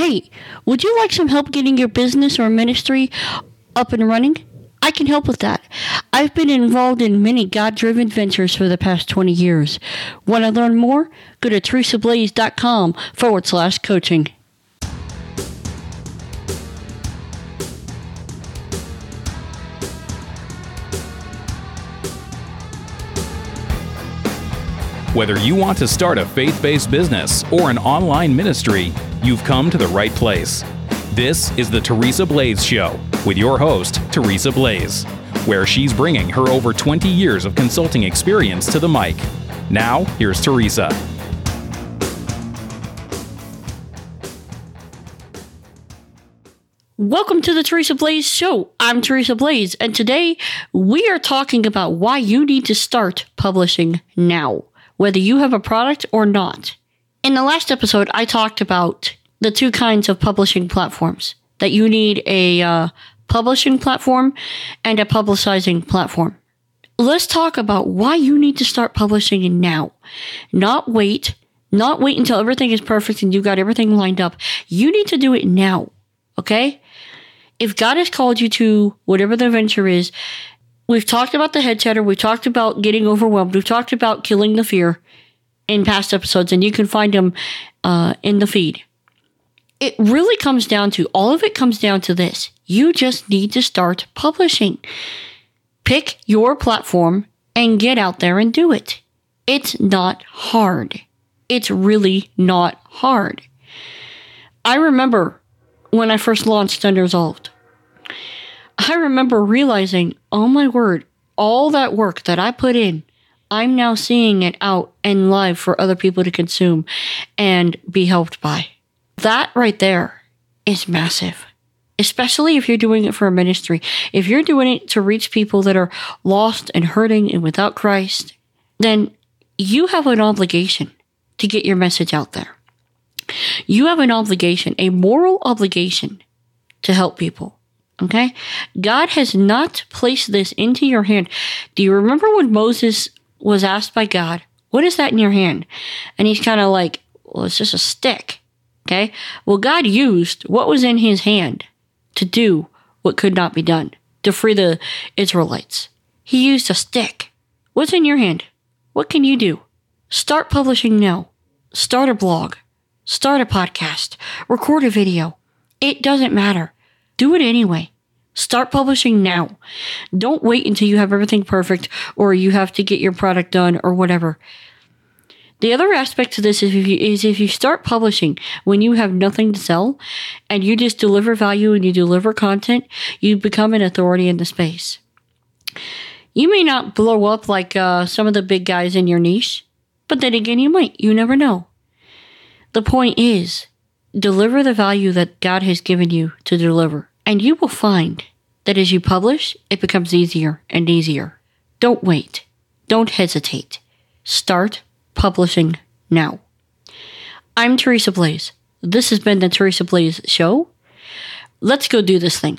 Hey, would you like some help getting your business or ministry up and running? I can help with that. I've been involved in many God driven ventures for the past 20 years. Want to learn more? Go to teresablaze.com forward slash coaching. Whether you want to start a faith based business or an online ministry, you've come to the right place. This is the Teresa Blaze Show with your host, Teresa Blaze, where she's bringing her over 20 years of consulting experience to the mic. Now, here's Teresa. Welcome to the Teresa Blaze Show. I'm Teresa Blaze, and today we are talking about why you need to start publishing now whether you have a product or not. In the last episode, I talked about the two kinds of publishing platforms that you need a uh, publishing platform and a publicizing platform. Let's talk about why you need to start publishing now, not wait, not wait until everything is perfect and you got everything lined up. You need to do it now. Okay. If God has called you to whatever the venture is, We've talked about the head chatter. We've talked about getting overwhelmed. We've talked about killing the fear in past episodes, and you can find them uh, in the feed. It really comes down to all of it comes down to this. You just need to start publishing. Pick your platform and get out there and do it. It's not hard. It's really not hard. I remember when I first launched Unresolved. I remember realizing, oh my word, all that work that I put in, I'm now seeing it out and live for other people to consume and be helped by. That right there is massive. Especially if you're doing it for a ministry. If you're doing it to reach people that are lost and hurting and without Christ, then you have an obligation to get your message out there. You have an obligation, a moral obligation to help people. Okay? God has not placed this into your hand. Do you remember when Moses was asked by God, What is that in your hand? And he's kind of like, Well, it's just a stick. Okay? Well, God used what was in his hand to do what could not be done, to free the Israelites. He used a stick. What's in your hand? What can you do? Start publishing now. Start a blog. Start a podcast. Record a video. It doesn't matter. Do it anyway. Start publishing now. Don't wait until you have everything perfect or you have to get your product done or whatever. The other aspect to this is if you, is if you start publishing when you have nothing to sell and you just deliver value and you deliver content, you become an authority in the space. You may not blow up like uh, some of the big guys in your niche, but then again, you might. You never know. The point is, deliver the value that God has given you to deliver. And you will find that as you publish, it becomes easier and easier. Don't wait. Don't hesitate. Start publishing now. I'm Teresa Blaze. This has been the Teresa Blaze Show. Let's go do this thing.